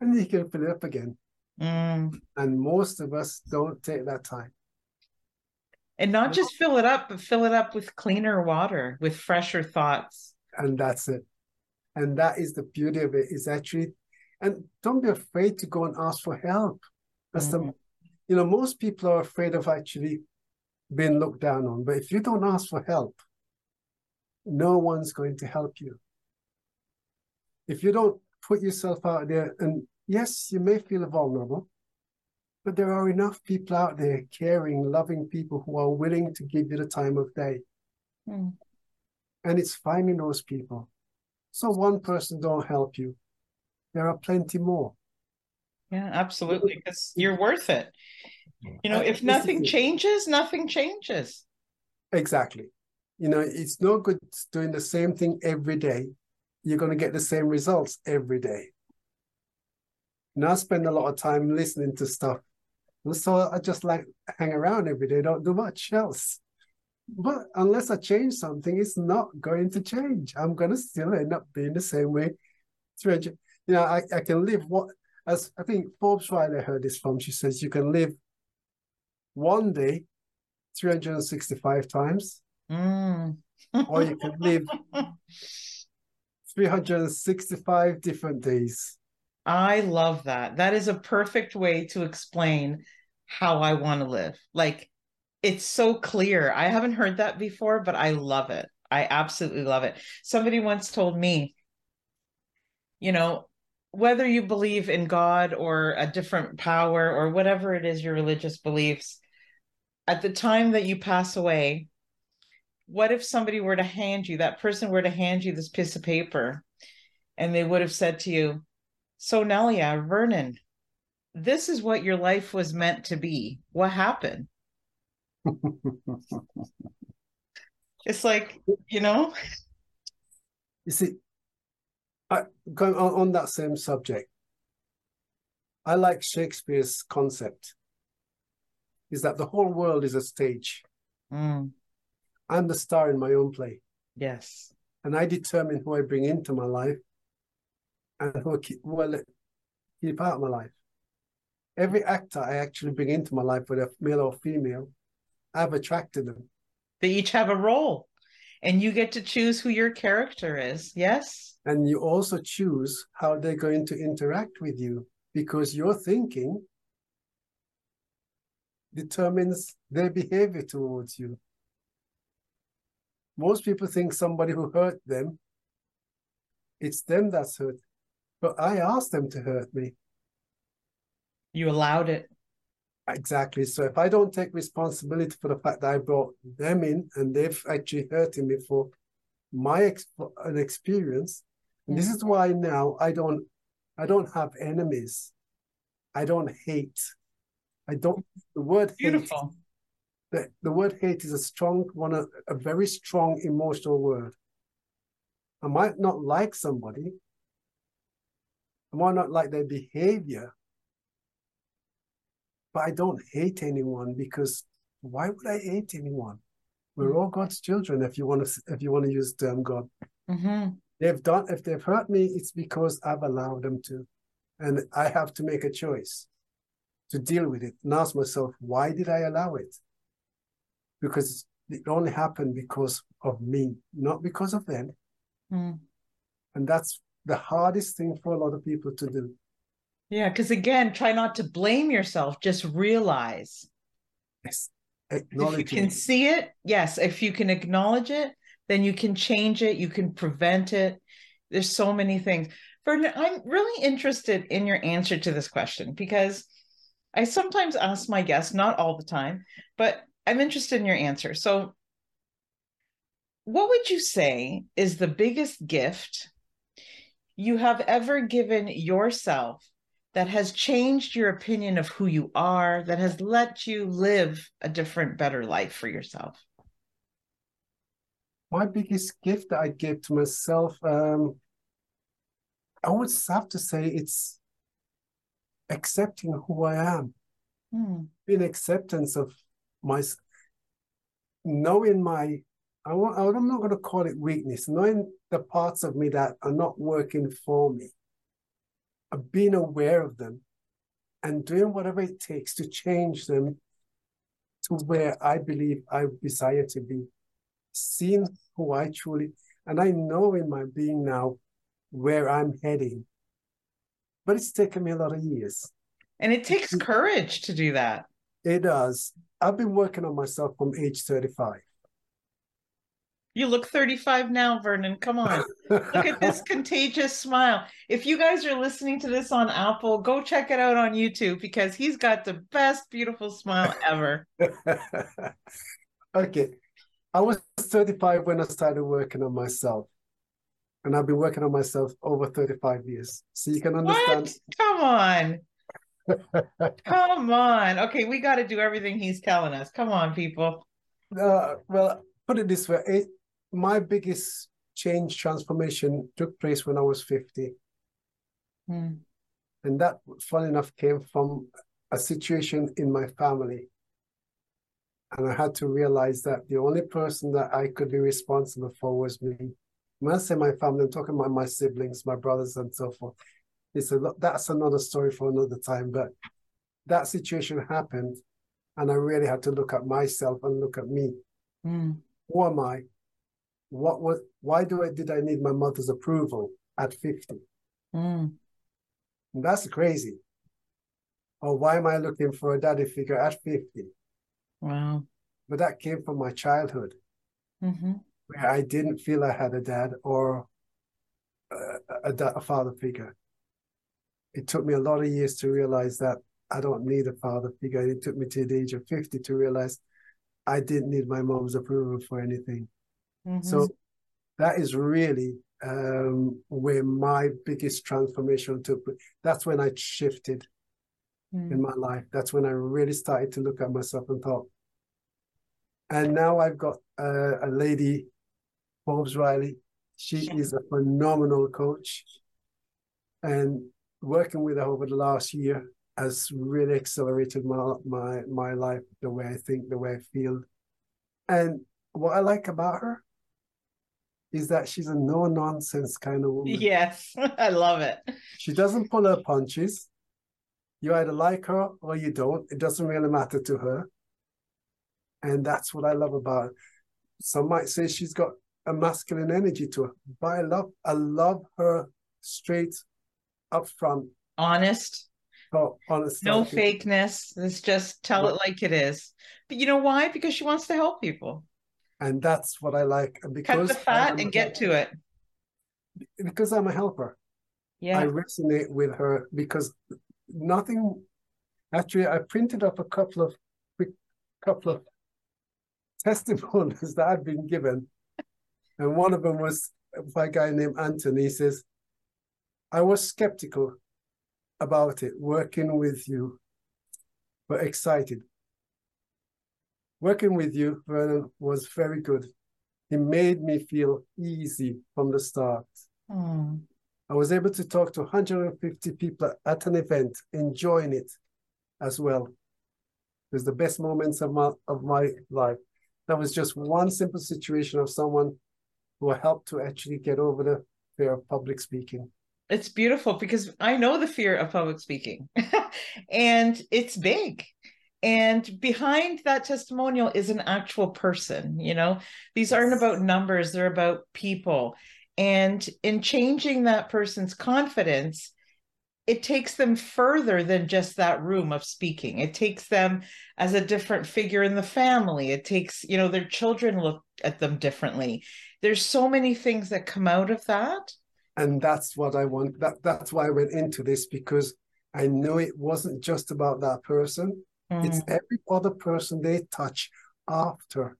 B: and you can fill it up again.
A: Mm.
B: And most of us don't take that time.
A: And not just fill it up, but fill it up with cleaner water, with fresher thoughts.
B: And that's it. And that is the beauty of it, is actually, and don't be afraid to go and ask for help. That's mm-hmm. the, you know, most people are afraid of actually being looked down on. But if you don't ask for help, no one's going to help you. If you don't put yourself out there, and yes, you may feel vulnerable, but there are enough people out there caring, loving people who are willing to give you the time of day. Mm. And it's finding those people. So one person don't help you. There are plenty more.
A: Yeah, absolutely. Because you're worth it. You know, uh, if nothing changes, nothing changes.
B: Exactly. You know, it's no good doing the same thing every day. You're going to get the same results every day. Now I spend a lot of time listening to stuff. So I just like hang around every day, don't do much else. But unless I change something, it's not going to change. I'm going to still end up being the same way. You know, I, I can live what, as I think Forbes Riley heard this from, she says you can live one day 365 times, mm. or you (laughs) can live 365 different days.
A: I love that. That is a perfect way to explain how I want to live. Like it's so clear. I haven't heard that before, but I love it. I absolutely love it. Somebody once told me, you know, whether you believe in God or a different power or whatever it is your religious beliefs, at the time that you pass away, what if somebody were to hand you, that person were to hand you this piece of paper and they would have said to you, So, Nelia, Vernon, this is what your life was meant to be. What happened? (laughs) it's like, you know?
B: You see, I, going on, on that same subject, I like Shakespeare's concept is that the whole world is a stage. Mm. I'm the star in my own play.
A: Yes.
B: And I determine who I bring into my life and who I keep, well, keep out of my life. Every actor I actually bring into my life, whether male or female, I've attracted them.
A: They each have a role, and you get to choose who your character is. Yes.
B: And you also choose how they're going to interact with you because your thinking determines their behavior towards you. Most people think somebody who hurt them, it's them that's hurt. But I asked them to hurt me.
A: You allowed it.
B: Exactly. So if I don't take responsibility for the fact that I brought them in and they've actually hurting me for my ex- an experience, and this is why now I don't I don't have enemies. I don't hate. I don't. The word
A: beautiful.
B: Hate, the, the word hate is a strong one, a, a very strong emotional word. I might not like somebody. I might not like their behavior, but I don't hate anyone because why would I hate anyone? We're all God's children. If you want to, if you want to use the term God, mm-hmm. they've done. If they've hurt me, it's because I've allowed them to, and I have to make a choice to deal with it and ask myself, why did I allow it? Because it only happened because of me, not because of them. Mm. And that's the hardest thing for a lot of people to do.
A: Yeah, because again, try not to blame yourself, just realize.
B: Yes.
A: If you can see it, yes. If you can acknowledge it, then you can change it, you can prevent it. There's so many things. I'm really interested in your answer to this question because I sometimes ask my guests, not all the time, but I'm interested in your answer. So, what would you say is the biggest gift you have ever given yourself that has changed your opinion of who you are, that has let you live a different, better life for yourself?
B: My biggest gift that I give to myself, um, I would have to say it's accepting who I am, mm. in acceptance of my, knowing my, I want, I'm not going to call it weakness, knowing the parts of me that are not working for me, being aware of them, and doing whatever it takes to change them to where I believe I desire to be, seeing who I truly, and I know in my being now where I'm heading. But it's taken me a lot of years.
A: And it takes courage to do that.
B: It does. I've been working on myself from age 35.
A: You look 35 now, Vernon. Come on. look at this (laughs) contagious smile. If you guys are listening to this on Apple, go check it out on YouTube because he's got the best, beautiful smile ever. (laughs)
B: okay. I was 35 when I started working on myself. And I've been working on myself over 35 years. So you can understand.
A: What? Come on. (laughs) Come on. Okay, we got to do everything he's telling us. Come on, people.
B: Uh, well, put it this way my biggest change transformation took place when I was 50. Hmm. And that, fun enough, came from a situation in my family. And I had to realize that the only person that I could be responsible for was me. When I say my family, I'm talking about my siblings, my brothers, and so forth. It's a, that's another story for another time. But that situation happened, and I really had to look at myself and look at me. Mm. Who am I? What was? Why do I did I need my mother's approval at fifty? Mm. That's crazy. Or why am I looking for a daddy figure at fifty?
A: Wow.
B: But that came from my childhood, mm-hmm. where I didn't feel I had a dad or a, a, a father figure it took me a lot of years to realize that I don't need a father figure. It took me to the age of 50 to realize I didn't need my mom's approval for anything. Mm-hmm. So that is really um, where my biggest transformation took. place. That's when I shifted mm. in my life. That's when I really started to look at myself and thought. And now I've got uh, a lady, Forbes Riley. She is a phenomenal coach. And working with her over the last year has really accelerated my my my life, the way I think, the way I feel. And what I like about her is that she's a no nonsense kind of woman.
A: Yes, (laughs) I love it.
B: She doesn't pull her punches. You either like her or you don't. It doesn't really matter to her. And that's what I love about her. Some might say she's got a masculine energy to her, but I love I love her straight upfront.
A: Honest.
B: Oh, honest.
A: No fakeness. It's just tell it like it is. But you know why? Because she wants to help people.
B: And that's what I like.
A: And because Cut the fat and get to it.
B: Because I'm a helper.
A: Yeah.
B: I resonate with her because nothing actually I printed up a couple of quick couple of (laughs) testimonies that I've been given. And one of them was by a guy named Anthony. He says, I was skeptical about it, working with you, but excited. Working with you, Vernon, was very good. It made me feel easy from the start. Mm. I was able to talk to 150 people at an event, enjoying it as well. It was the best moments of my of my life. That was just one simple situation of someone who helped to actually get over the fear of public speaking
A: it's beautiful because I know the fear of public speaking (laughs) and it's big. And behind that testimonial is an actual person, you know, these aren't about numbers, they're about people. And in changing that person's confidence, it takes them further than just that room of speaking. It takes them as a different figure in the family. It takes, you know, their children look at them differently. There's so many things that come out of that
B: and that's what I want. That that's why I went into this because I know it wasn't just about that person. Mm. It's every other person they touch after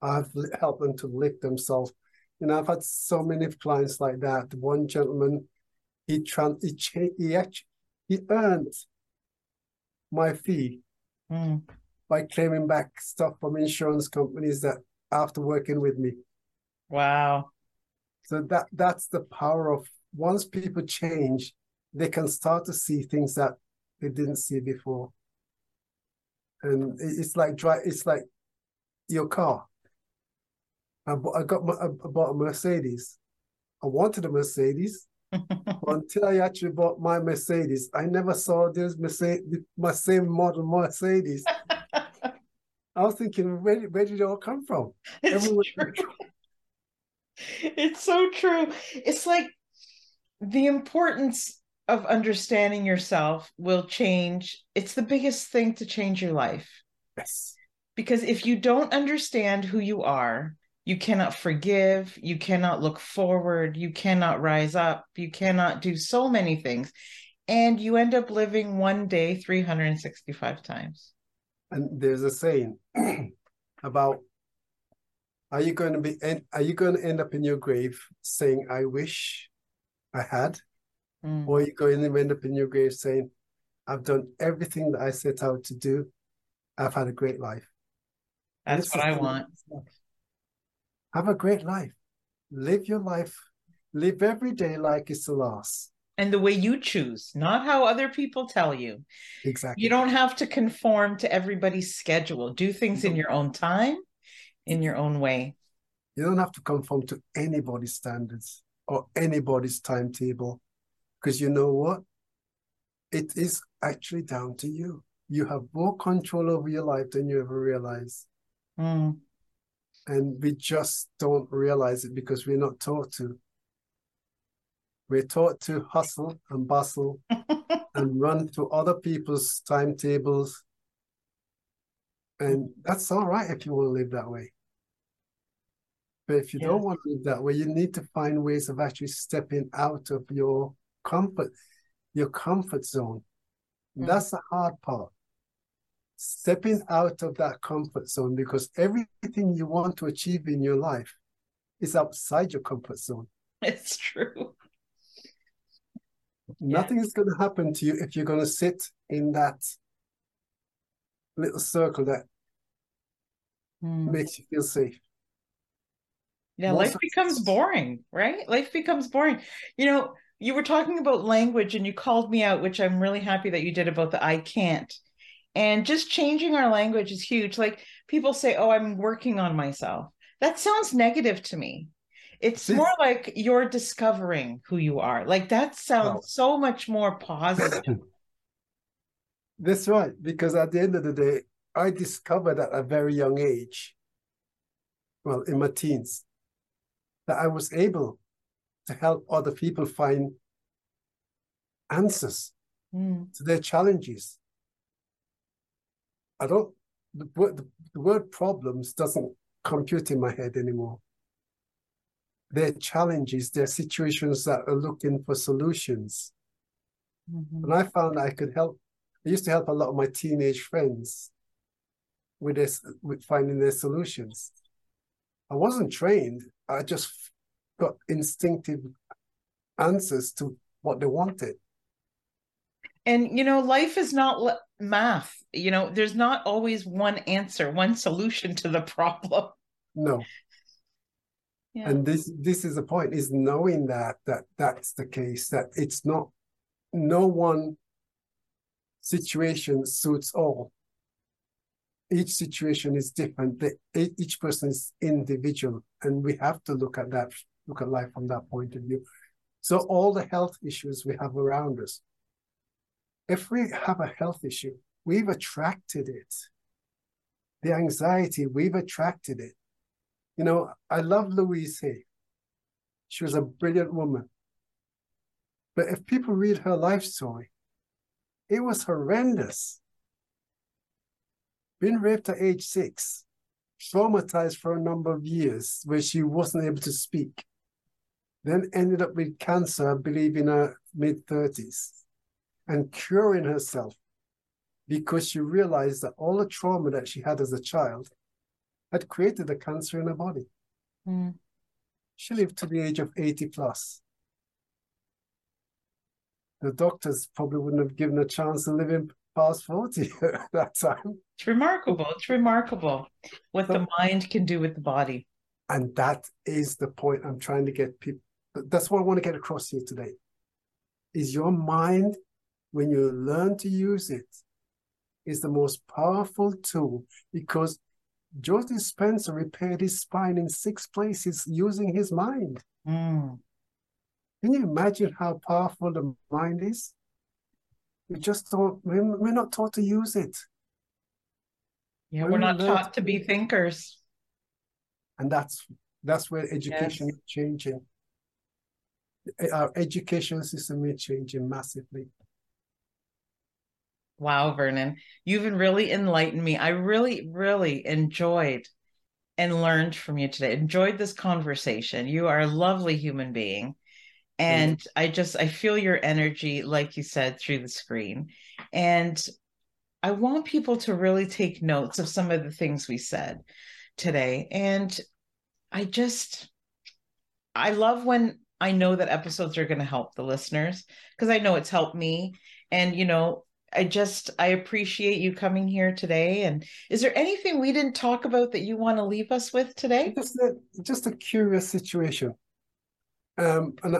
B: I've helped them to lift themselves. You know, I've had so many clients like that. One gentleman, he trans he cha- he actually he earned my fee mm. by claiming back stuff from insurance companies that after working with me.
A: Wow.
B: So that that's the power of once people change, they can start to see things that they didn't see before. And it's like dry. It's like your car. I, I got my, I bought a Mercedes. I wanted a Mercedes. (laughs) until I actually bought my Mercedes, I never saw this Mercedes, my same model Mercedes. I was thinking, where, where did it all come from? (laughs)
A: It's true. It's so true. It's like the importance of understanding yourself will change. It's the biggest thing to change your life.
B: Yes.
A: Because if you don't understand who you are, you cannot forgive, you cannot look forward, you cannot rise up, you cannot do so many things. And you end up living one day 365 times.
B: And there's a saying (clears throat) about are you going to be are you going to end up in your grave saying I wish I had? Mm. Or you go going to end up in your grave saying, I've done everything that I set out to do. I've had a great life.
A: That's what I want.
B: Have a great life. Live your life. Live every day like it's the last.
A: And the way you choose, not how other people tell you.
B: Exactly.
A: You don't have to conform to everybody's schedule. Do things in your own time, in your own way.
B: You don't have to conform to anybody's standards or anybody's timetable. Because you know what? It is actually down to you. You have more control over your life than you ever realize.
A: Mm.
B: And we just don't realize it because we're not taught to. We're taught to hustle and bustle (laughs) and run to other people's timetables. And that's all right if you want to live that way. But if you don't want to live that way, you need to find ways of actually stepping out of your comfort, your comfort zone. Mm. That's the hard part. Stepping out of that comfort zone because everything you want to achieve in your life is outside your comfort zone. (laughs)
A: It's true.
B: Nothing yeah. is going to happen to you if you're going to sit in that little circle that mm. makes you feel safe.
A: Yeah, Most life becomes boring, right? Life becomes boring. You know, you were talking about language and you called me out, which I'm really happy that you did about the I can't. And just changing our language is huge. Like people say, Oh, I'm working on myself. That sounds negative to me. It's more like you're discovering who you are. Like that sounds so much more positive. (clears throat)
B: That's right. Because at the end of the day, I discovered at a very young age, well, in my teens, that I was able to help other people find answers mm. to their challenges. I don't, the word, the word problems doesn't compute in my head anymore. They're challenges, they're situations that are looking for solutions. Mm-hmm. And I found I could help, I used to help a lot of my teenage friends with this, with finding their solutions. I wasn't trained. I just got instinctive answers to what they wanted.
A: And you know, life is not math. You know, there's not always one answer, one solution to the (laughs) problem.
B: No. Yeah. And this this is the point is knowing that that that's the case that it's not no one situation suits all each situation is different each person is individual and we have to look at that look at life from that point of view. So all the health issues we have around us, if we have a health issue, we've attracted it. The anxiety, we've attracted it. You know, I love Louise Hay. She was a brilliant woman. But if people read her life story, it was horrendous. Been raped at age six, traumatized for a number of years where she wasn't able to speak then ended up with cancer, I believe, in her mid 30s, and curing herself because she realized that all the trauma that she had as a child had created the cancer in her body. Mm. She lived to the age of 80 plus. The doctors probably wouldn't have given a chance to live in past 40 (laughs) at that time.
A: It's remarkable. It's remarkable what so, the mind can do with the body.
B: And that is the point I'm trying to get people that's what I want to get across here today. Is your mind, when you learn to use it, is the most powerful tool because Joe Dispenza repaired his spine in six places using his mind.
A: Mm.
B: Can you imagine how powerful the mind is? We just don't, we're not taught to use it.
A: Yeah, we're not taught to be thinkers.
B: And that's that's where education yes. is changing. Our education system is changing massively.
A: Wow, Vernon, you've been really enlightened me. I really, really enjoyed and learned from you today. Enjoyed this conversation. You are a lovely human being. And mm-hmm. I just I feel your energy, like you said, through the screen. And I want people to really take notes of some of the things we said today. And I just, I love when I know that episodes are going to help the listeners because I know it's helped me. And, you know, I just, I appreciate you coming here today. And is there anything we didn't talk about that you want to leave us with today?
B: Just a, just a curious situation. Um, and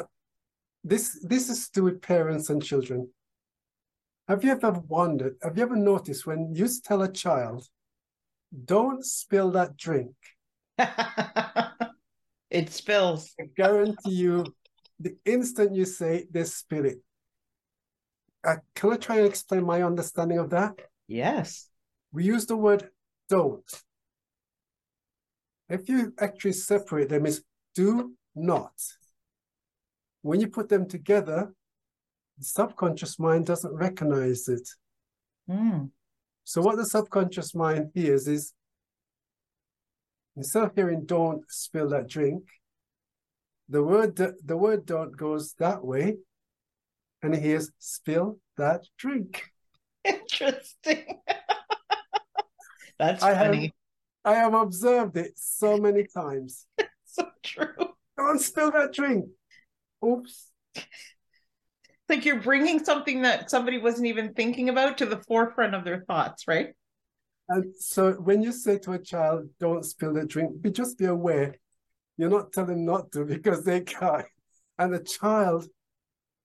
B: this, this is to with parents and children. Have you ever wondered, have you ever noticed when you tell a child, don't spill that drink? (laughs)
A: it spills.
B: I guarantee you, the instant you say this spill it. Uh, can I try and explain my understanding of that?
A: Yes.
B: We use the word don't. If you actually separate them, is do not. When you put them together, the subconscious mind doesn't recognize it. Mm. So what the subconscious mind hears is instead of hearing don't spill that drink, the word the word don't goes that way and he hears spill that drink. (laughs)
A: Interesting. (laughs) That's I
B: funny. Have, I have observed it so many times. (laughs)
A: so true.
B: Don't spill that drink. Oops
A: like you're bringing something that somebody wasn't even thinking about to the forefront of their thoughts, right?
B: And so when you say to a child, don't spill the drink, be just be aware. You're not telling them not to (laughs) because they can't. And the child,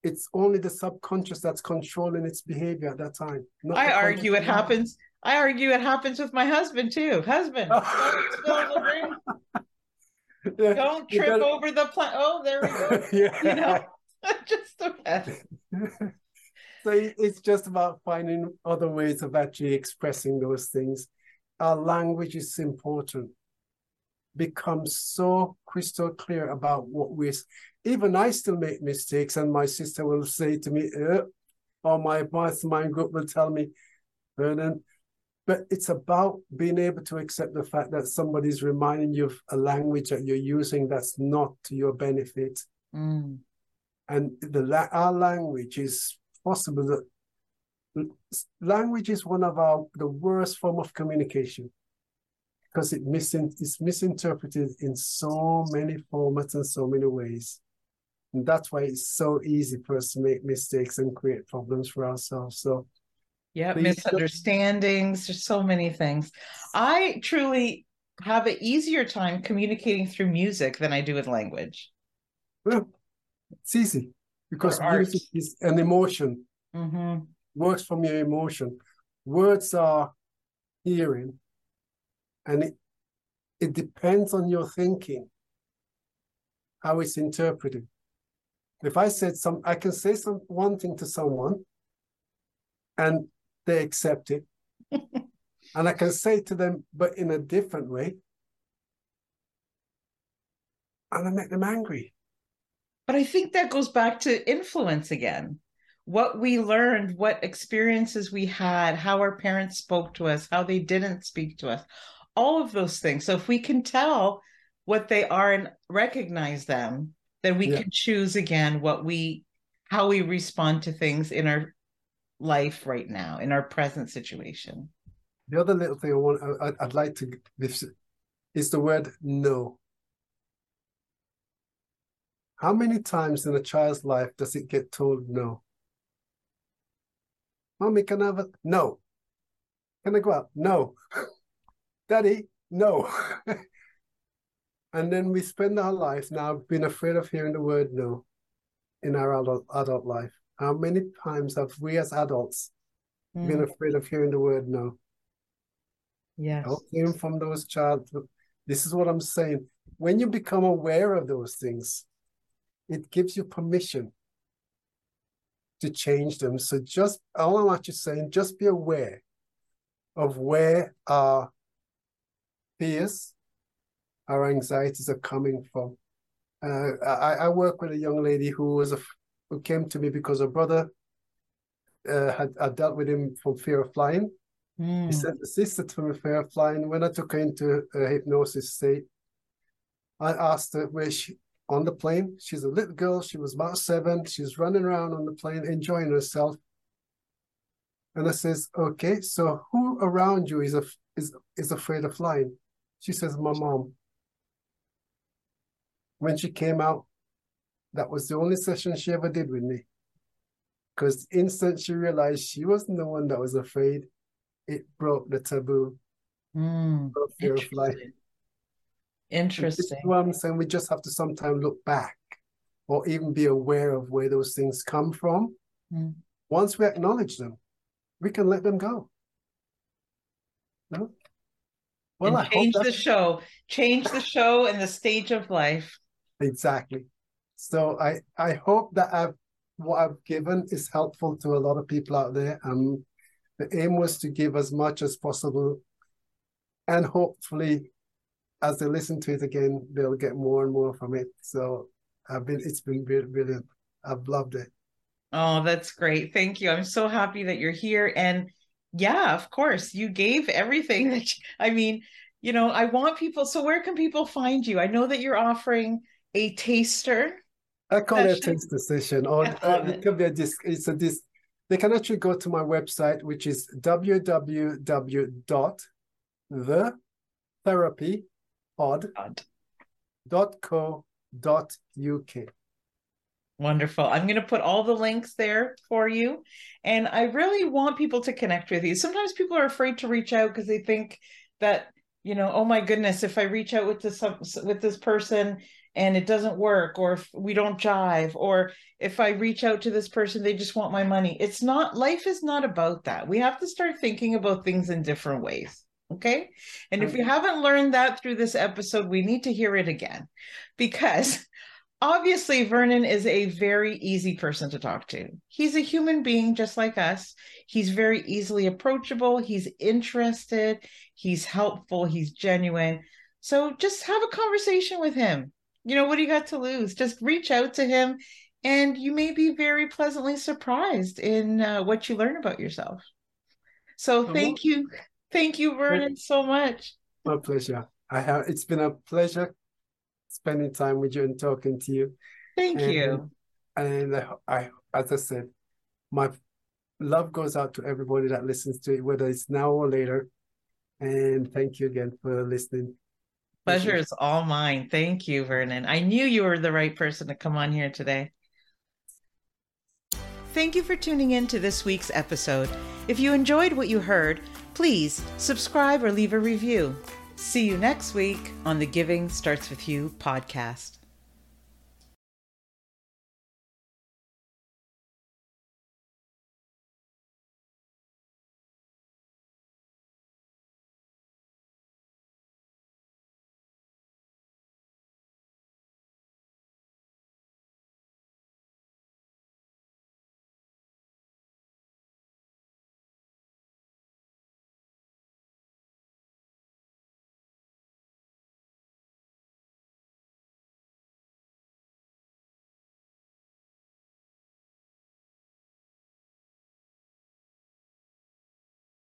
B: it's only the subconscious that's controlling its behavior at that time.
A: I argue it happens. I argue it happens with my husband too. Husband, don't spill the drink. (laughs) Yeah, don't trip gotta... over the plant. Oh, there we go. (laughs) yeah. You know? just the best.
B: So it's just about finding other ways of actually expressing those things. Our language is important. Become so crystal clear about what we're. Even I still make mistakes, and my sister will say to me, eh, or my mastermind group will tell me, Vernon. But it's about being able to accept the fact that somebody's reminding you of a language that you're using that's not to your benefit. Mm and the our language is possible. That language is one of our the worst form of communication because it misin, it's misinterpreted in so many formats and so many ways. And that's why it's so easy for us to make mistakes and create problems for ourselves. So
A: yeah misunderstandings there's so many things. I truly have an easier time communicating through music than i do with language.
B: Well it's easy because music is an emotion. Mm-hmm. Works from your emotion. Words are hearing, and it it depends on your thinking how it's interpreted. If I said some, I can say some one thing to someone, and they accept it, (laughs) and I can say to them, but in a different way, and I make them angry.
A: But I think that goes back to influence again. What we learned, what experiences we had, how our parents spoke to us, how they didn't speak to us, all of those things. So if we can tell what they are and recognize them, then we yeah. can choose again what we how we respond to things in our life right now, in our present situation.
B: The other little thing I want I, I'd like to is the word no. How many times in a child's life does it get told no? Mommy, can I have a no? Can I go out? No. (laughs) Daddy, no. (laughs) and then we spend our life now being afraid of hearing the word no in our adult, adult life. How many times have we as adults mm. been afraid of hearing the word no?
A: Yes.
B: Came from those child. This is what I'm saying. When you become aware of those things, it gives you permission to change them. So just all I'm actually saying, just be aware of where our fears, our anxieties are coming from. Uh, I, I work with a young lady who was a who came to me because her brother uh, had, had dealt with him from fear of flying. Mm. He said assisted from a fear of flying. When I took her into a hypnosis state, I asked her where she on the plane. She's a little girl. She was about seven. She's running around on the plane, enjoying herself. And I says, okay, so who around you is, a, is, is afraid of flying? She says, my mom. When she came out, that was the only session she ever did with me. Because instant she realized she wasn't the one that was afraid, it broke the taboo.
A: Mm, fear of flying. Interesting.
B: what I'm saying. We just have to sometimes look back or even be aware of where those things come from. Mm. Once we acknowledge them, we can let them go. No?
A: Well, and change the show, change the show and the stage of life.
B: Exactly. So I I hope that I've what I've given is helpful to a lot of people out there. Um, the aim was to give as much as possible, and hopefully, as they listen to it again, they'll get more and more from it. So I've been it's been brilliant. I've loved it.
A: Oh, that's great. Thank you. I'm so happy that you're here. And yeah, of course, you gave everything (laughs) that you, I mean, you know, I want people. So where can people find you? I know that you're offering a taster.
B: I call session. it a taster session, or uh, it. could be a disc. It's a disc. They can actually go to my website, which is www.therapypod.co.uk.
A: Wonderful. I'm going to put all the links there for you. And I really want people to connect with you. Sometimes people are afraid to reach out because they think that, you know, oh my goodness, if I reach out with this with this person and it doesn't work or if we don't jive or if I reach out to this person they just want my money. It's not life is not about that. We have to start thinking about things in different ways. Okay? And okay. if you haven't learned that through this episode, we need to hear it again because (laughs) obviously Vernon is a very easy person to talk to. He's a human being just like us. He's very easily approachable, he's interested, he's helpful, he's genuine. So just have a conversation with him. You know, what do you got to lose? Just reach out to him and you may be very pleasantly surprised in uh, what you learn about yourself. So thank you. Thank you, Vernon, so much.
B: My pleasure. I have it's been a pleasure spending time with you and talking to you.
A: Thank and, you.
B: And I, I, as I said, my love goes out to everybody that listens to it, whether it's now or later. And thank you again for listening.
A: Pleasure is all mine. Thank you, Vernon. I knew you were the right person to come on here today. Thank you for tuning in to this week's episode. If you enjoyed what you heard, please subscribe or leave a review. See you next week on the Giving Starts With You podcast.